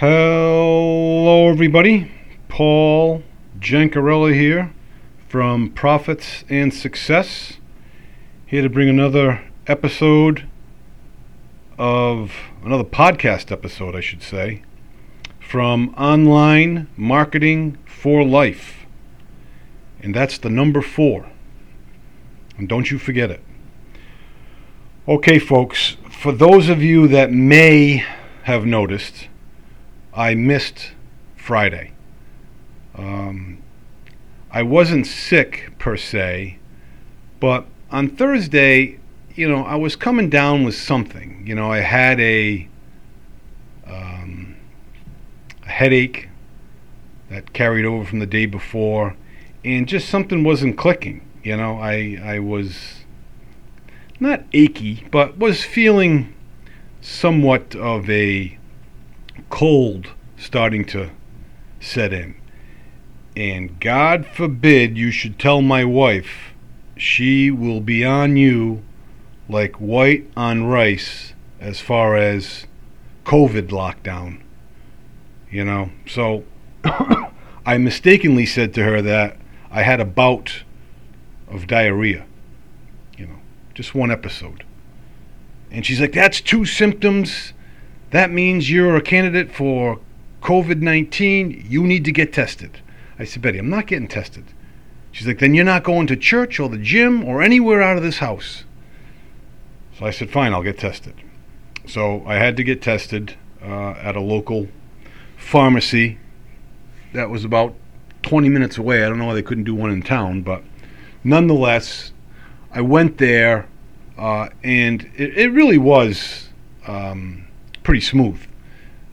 Hello, everybody. Paul Jancarella here from Profits and Success. Here to bring another episode of another podcast episode, I should say, from Online Marketing for Life. And that's the number four. And don't you forget it. Okay, folks, for those of you that may have noticed, I missed Friday. Um, I wasn't sick per se, but on Thursday, you know, I was coming down with something. You know, I had a, um, a headache that carried over from the day before, and just something wasn't clicking. You know, I I was not achy, but was feeling somewhat of a cold starting to set in. And God forbid you should tell my wife, she will be on you like white on rice as far as COVID lockdown. You know, so I mistakenly said to her that I had a bout of diarrhea. You know, just one episode. And she's like, that's two symptoms. That means you're a candidate for COVID 19. You need to get tested. I said, Betty, I'm not getting tested. She's like, then you're not going to church or the gym or anywhere out of this house. So I said, fine, I'll get tested. So I had to get tested uh, at a local pharmacy that was about 20 minutes away. I don't know why they couldn't do one in town, but nonetheless, I went there uh, and it, it, really was um, pretty smooth.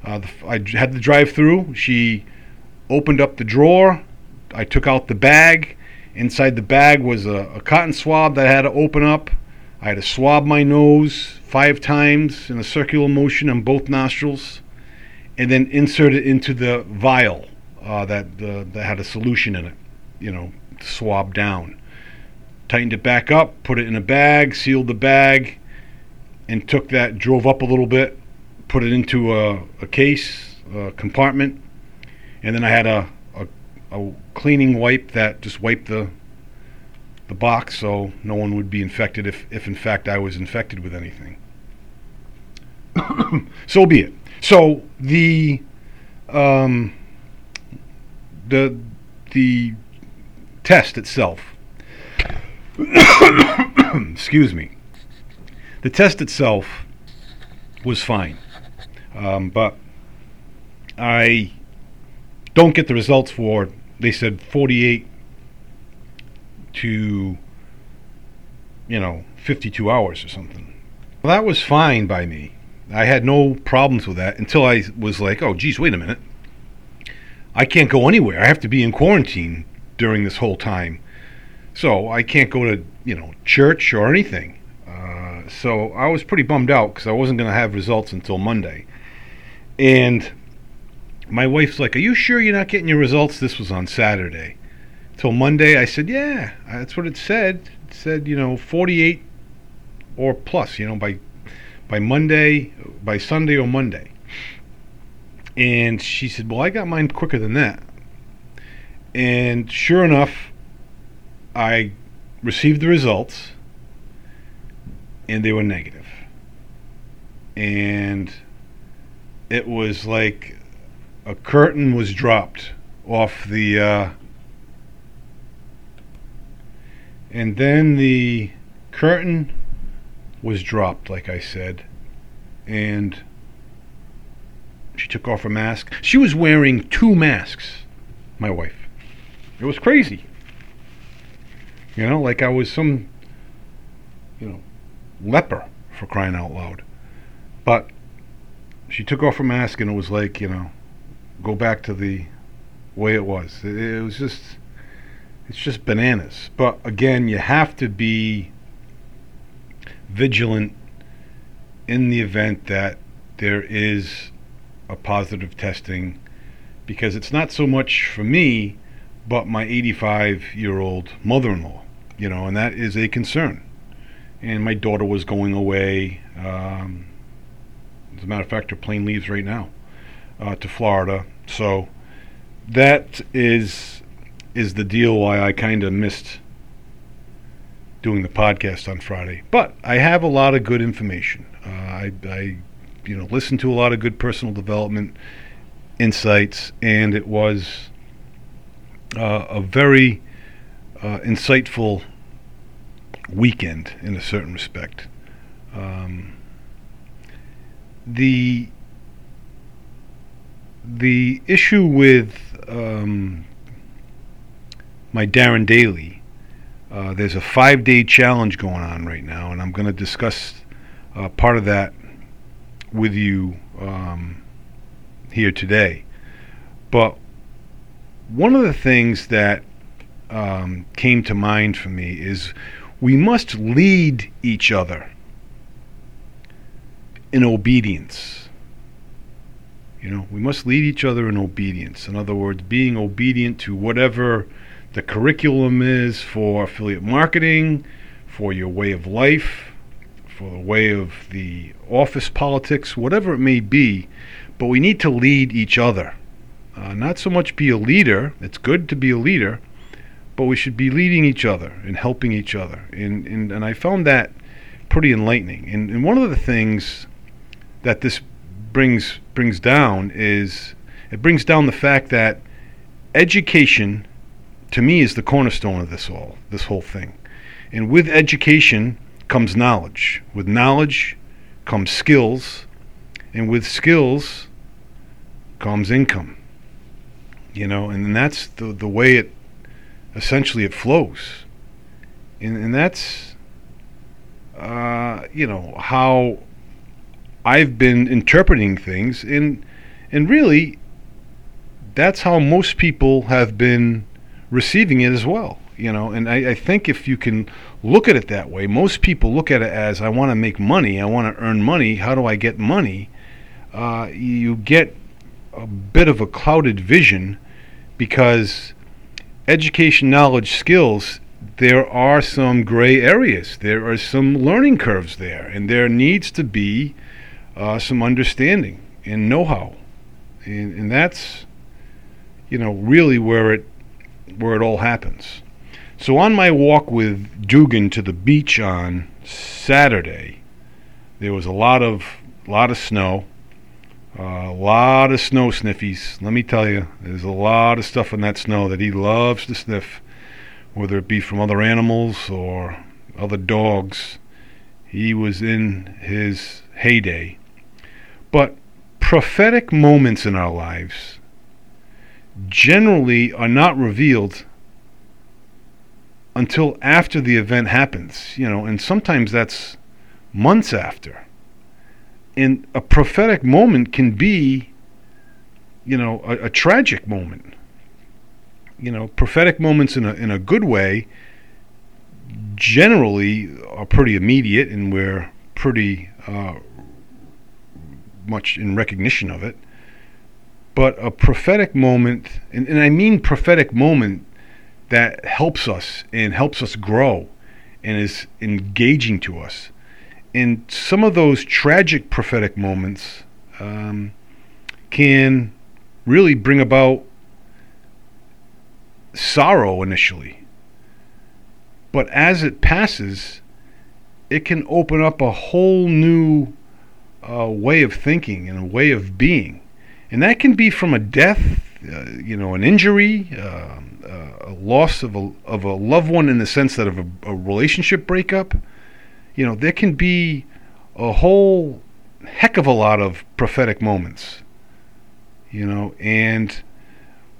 Uh, the, I had the drive through. She opened up the drawer. I took out the bag. Inside the bag was a, a cotton swab that I had to open up. I had to swab my nose five times in a circular motion on both nostrils, and then insert it into the vial uh, that uh, that had a solution in it. You know, swab down. Tightened it back up, put it in a bag, sealed the bag, and took that. Drove up a little bit, put it into a, a case, a compartment, and then I had a, a, a cleaning wipe that just wiped the the box so no one would be infected if, if in fact I was infected with anything. so be it. So the um, the the test itself. excuse me. The test itself was fine. Um, but I don't get the results for, they said 48 to, you know, 52 hours or something. Well, that was fine by me. I had no problems with that until I was like, oh, geez, wait a minute. I can't go anywhere. I have to be in quarantine during this whole time. So I can't go to, you know, church or anything. Uh, so I was pretty bummed out because I wasn't going to have results until Monday. And my wife's like, Are you sure you're not getting your results? This was on Saturday. Till Monday, I said, Yeah, that's what it said. It said, you know, 48 or plus, you know, by by Monday, by Sunday or Monday. And she said, Well, I got mine quicker than that. And sure enough, I received the results and they were negative. And it was like a curtain was dropped off the uh, and then the curtain was dropped like i said and she took off her mask. She was wearing two masks my wife. It was crazy. You know like i was some you know leper for crying out loud. But she took off her mask and it was like you know go back to the way it was. It, it was just it's just bananas. But again you have to be vigilant in the event that there is a positive testing because it's not so much for me but my 85 year old mother-in-law you know and that is a concern. And my daughter was going away um, as a matter of fact, her plane leaves right now. uh, to Florida. So that is is the deal why I kind of missed doing the podcast on Friday. But I have a lot of good information. Uh, I, I, you know, listened to a lot of good personal development insights, and it was uh, a very uh, insightful weekend in a certain respect. Um, the the issue with um, my Darren Daily, uh, there's a five day challenge going on right now, and I'm going to discuss uh, part of that with you um, here today. But one of the things that um, came to mind for me is we must lead each other in obedience. You know, we must lead each other in obedience. In other words, being obedient to whatever the curriculum is for affiliate marketing, for your way of life, for the way of the office politics, whatever it may be. But we need to lead each other. Uh, not so much be a leader, it's good to be a leader, but we should be leading each other and helping each other. And, and, and I found that pretty enlightening. And, and one of the things that this brings brings down is it brings down the fact that education to me is the cornerstone of this all this whole thing. And with education comes knowledge. With knowledge comes skills, and with skills comes income. You know, and that's the the way it essentially it flows. And and that's uh, you know how I've been interpreting things, and and really, that's how most people have been receiving it as well. You know, and I, I think if you can look at it that way, most people look at it as I want to make money, I want to earn money. How do I get money? Uh, you get a bit of a clouded vision because education, knowledge, skills there are some gray areas. There are some learning curves there, and there needs to be uh, some understanding and know-how, and, and that's you know really where it where it all happens. So on my walk with Dugan to the beach on Saturday, there was a lot of lot of snow, uh, a lot of snow sniffies. Let me tell you, there's a lot of stuff in that snow that he loves to sniff, whether it be from other animals or other dogs. He was in his heyday. But prophetic moments in our lives generally are not revealed until after the event happens, you know, and sometimes that's months after. And a prophetic moment can be, you know, a, a tragic moment. You know, prophetic moments in a in a good way generally are pretty immediate and we're pretty uh, much in recognition of it. But a prophetic moment, and, and I mean prophetic moment that helps us and helps us grow and is engaging to us. And some of those tragic prophetic moments um, can really bring about sorrow initially. But as it passes, it can open up a whole new uh, way of thinking and a way of being. And that can be from a death, uh, you know, an injury, uh, a loss of a, of a loved one in the sense that of a, a relationship breakup. You know, there can be a whole heck of a lot of prophetic moments. You know, and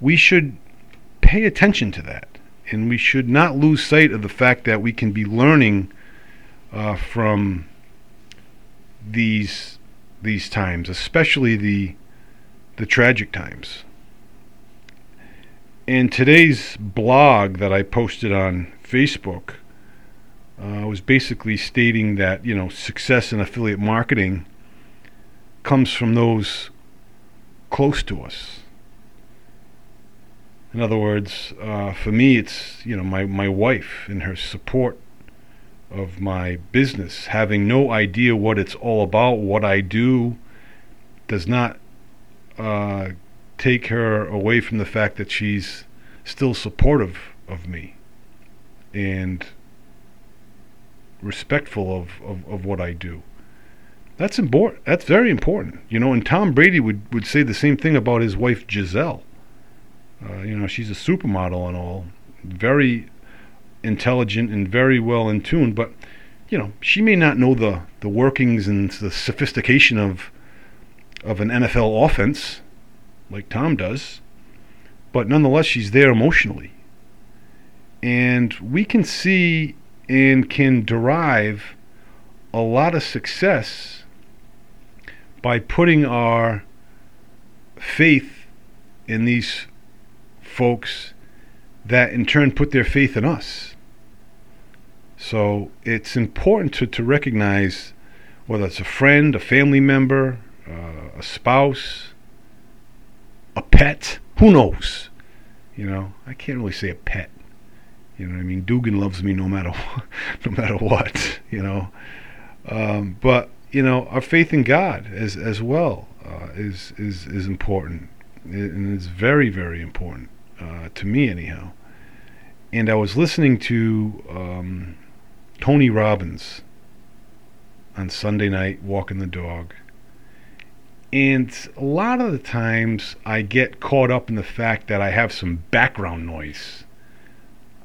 we should pay attention to that. And we should not lose sight of the fact that we can be learning uh, from these these times, especially the the tragic times. In today's blog that I posted on Facebook, uh, was basically stating that you know success in affiliate marketing comes from those close to us. In other words, uh, for me, it's you know my my wife and her support of my business, having no idea what it's all about, what I do, does not uh, take her away from the fact that she's still supportive of me and respectful of, of, of what I do. That's important. That's very important. You know, and Tom Brady would, would say the same thing about his wife Gisele. Uh, you know, she's a supermodel and all, very intelligent and very well in tune. But you know, she may not know the the workings and the sophistication of of an NFL offense like Tom does, but nonetheless, she's there emotionally, and we can see and can derive a lot of success by putting our faith in these folks that in turn put their faith in us. So it's important to, to recognize whether it's a friend, a family member, uh, a spouse, a pet, who knows? You know, I can't really say a pet. You know what I mean? Dugan loves me no matter what, no matter what. You know, um, but you know our faith in God as as well uh, is is is important, and it's very very important uh, to me anyhow. And I was listening to um, Tony Robbins on Sunday night walking the dog. And a lot of the times I get caught up in the fact that I have some background noise.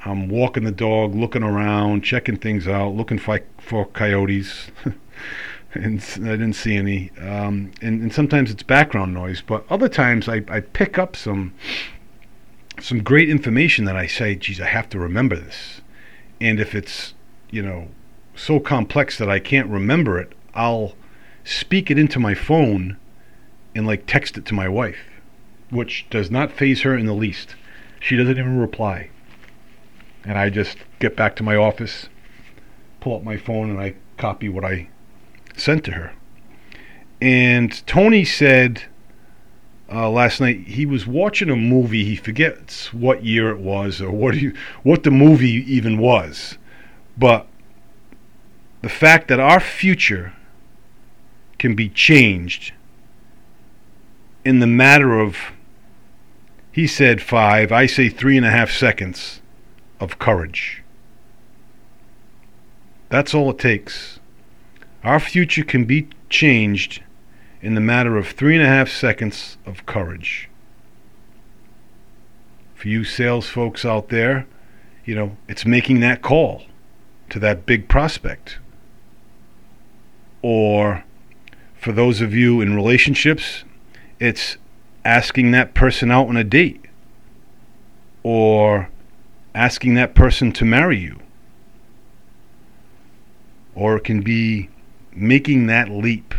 I'm walking the dog, looking around, checking things out, looking for, for coyotes. and I didn't see any. Um, and, and, sometimes it's background noise, but other times I, I pick up some some great information that I say, geez, I have to remember this. And if it's you know, so complex that I can't remember it, I'll speak it into my phone and like text it to my wife, which does not faze her in the least. She doesn't even reply. And I just get back to my office, pull up my phone, and I copy what I sent to her. And Tony said uh, last night he was watching a movie. He forgets what year it was or what you, what the movie even was. But the fact that our future can be changed in the matter of, he said five, I say three and a half seconds of courage. That's all it takes. Our future can be changed in the matter of three and a half seconds of courage. For you sales folks out there, you know, it's making that call to that big prospect. Or for those of you in relationships, it's asking that person out on a date or asking that person to marry you. Or it can be making that leap,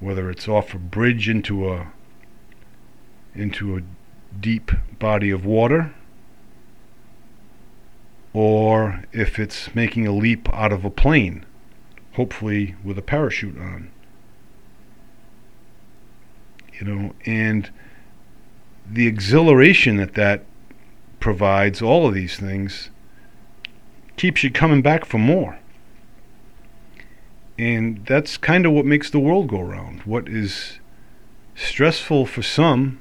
whether it's off a bridge into a into a deep body of water or if it's making a leap out of a plane, hopefully with a parachute on. You know, and the exhilaration that that provides, all of these things, keeps you coming back for more. And that's kind of what makes the world go round. What is stressful for some,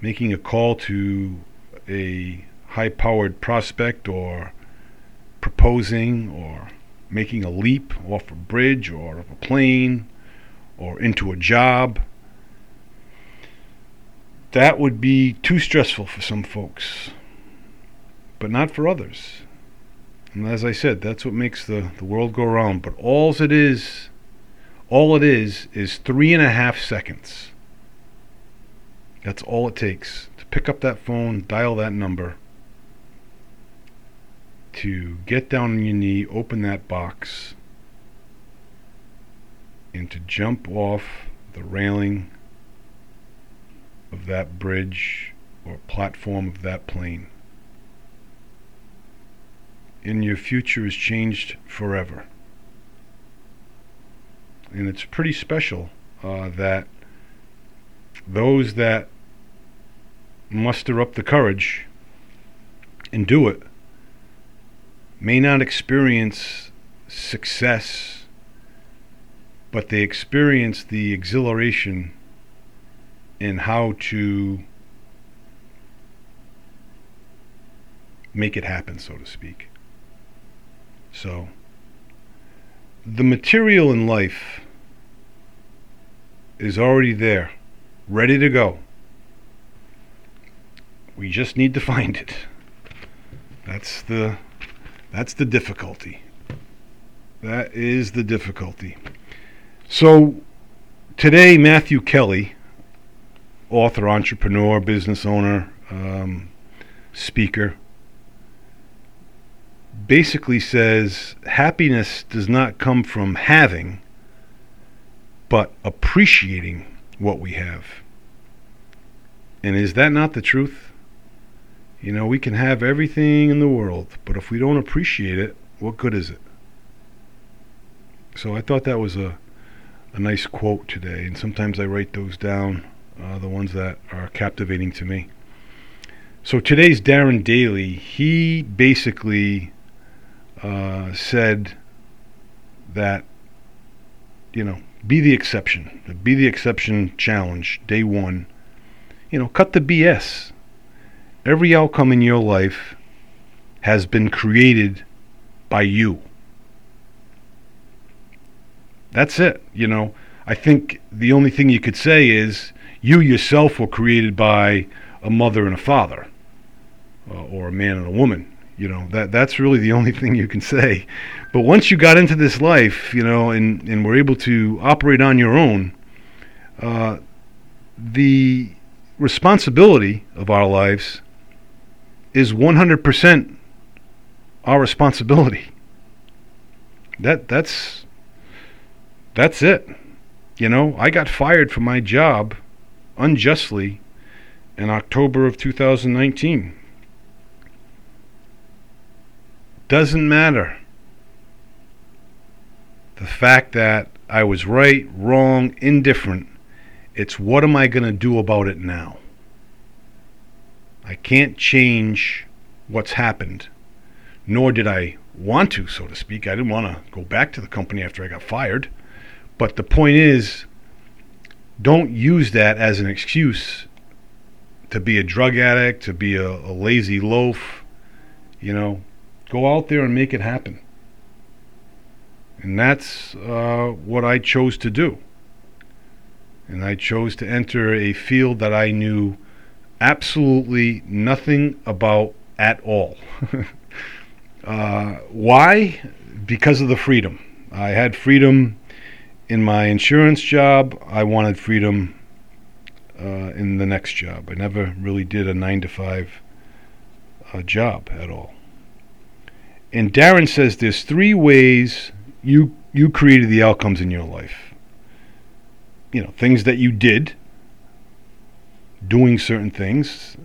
making a call to a high powered prospect or proposing or making a leap off a bridge or a plane or into a job. That would be too stressful for some folks, but not for others. And as I said, that's what makes the, the world go round. But all it is, all it is, is three and a half seconds. That's all it takes to pick up that phone, dial that number, to get down on your knee, open that box, and to jump off the railing of that bridge or platform of that plane. And your future is changed forever. And it's pretty special uh, that those that muster up the courage and do it may not experience success, but they experience the exhilaration and how to make it happen, so to speak. So, the material in life is already there, ready to go. We just need to find it. That's the that's the difficulty. That is the difficulty. So today, Matthew Kelly, author, entrepreneur, business owner, um, speaker, basically says happiness does not come from having, but appreciating what we have. And is that not the truth? You know, we can have everything in the world, but if we don't appreciate it, what good is it? So I thought that was a a nice quote today, and sometimes I write those down, uh, the ones that are captivating to me. So today's Darren Daily, he basically uh, said that, you know, be the exception, be the exception challenge, day one. You know, cut the BS. Every outcome in your life has been created by you. That's it. You know, I think the only thing you could say is you yourself were created by a mother and a father, uh, or a man and a woman. You know, that that's really the only thing you can say. But once you got into this life, you know, and and were able to operate on your own, uh, the responsibility of our lives is 100% our responsibility. That that's that's it. You know, I got fired from my job unjustly in October of 2019. Doesn't matter. The fact that I was right, wrong, indifferent, it's what am I going to do about it now? I can't change what's happened, nor did I want to, so to speak. I didn't want to go back to the company after I got fired. But the point is, don't use that as an excuse to be a drug addict, to be a, a lazy loaf. You know, go out there and make it happen. And that's uh, what I chose to do. And I chose to enter a field that I knew absolutely nothing about at all. uh, why? Because of the freedom. I had freedom in my insurance job, I wanted freedom uh, in the next job. I never really did a nine to five uh, job at all. And Darren says there's three ways you you created the outcomes in your life. You know, things that you did, doing certain things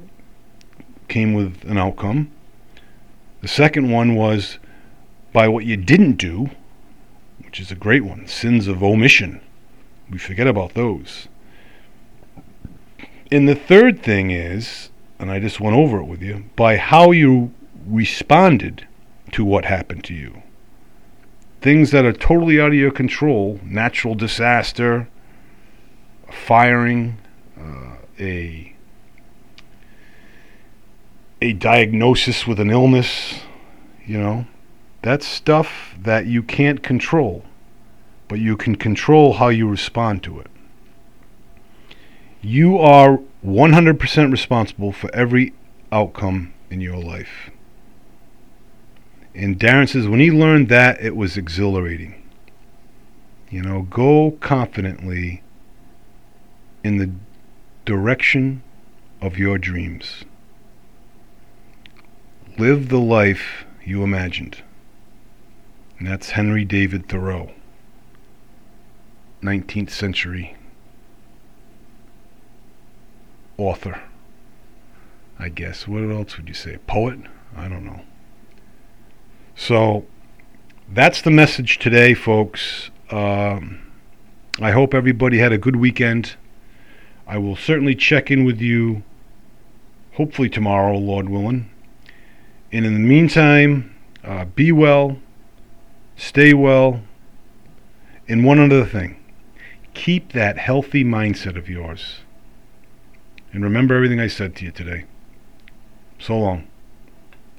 came with an outcome. The second one was by what you didn't do, which is a great one. Sins of omission. We forget about those. And the third thing is, and I just went over it with you, by how you responded to what happened to you. Things that are totally out of your control, natural disaster, firing, uh, a a diagnosis with an illness, you know, that's stuff that you can't control, but you can control how you respond to it. You are 100% responsible for every outcome in your life. And Darren says when he learned that, it was exhilarating. You know, go confidently in the direction of your dreams. Live the life you imagined. And that's Henry David Thoreau, 19th century author, I guess. What else would you say? Poet? I don't know. So that's the message today, folks. Um, I hope everybody had a good weekend. I will certainly check in with you, hopefully tomorrow, Lord willing. And in the meantime, uh, be well stay well, and one other thing keep that healthy mindset of yours. And remember everything I said to you today. So long.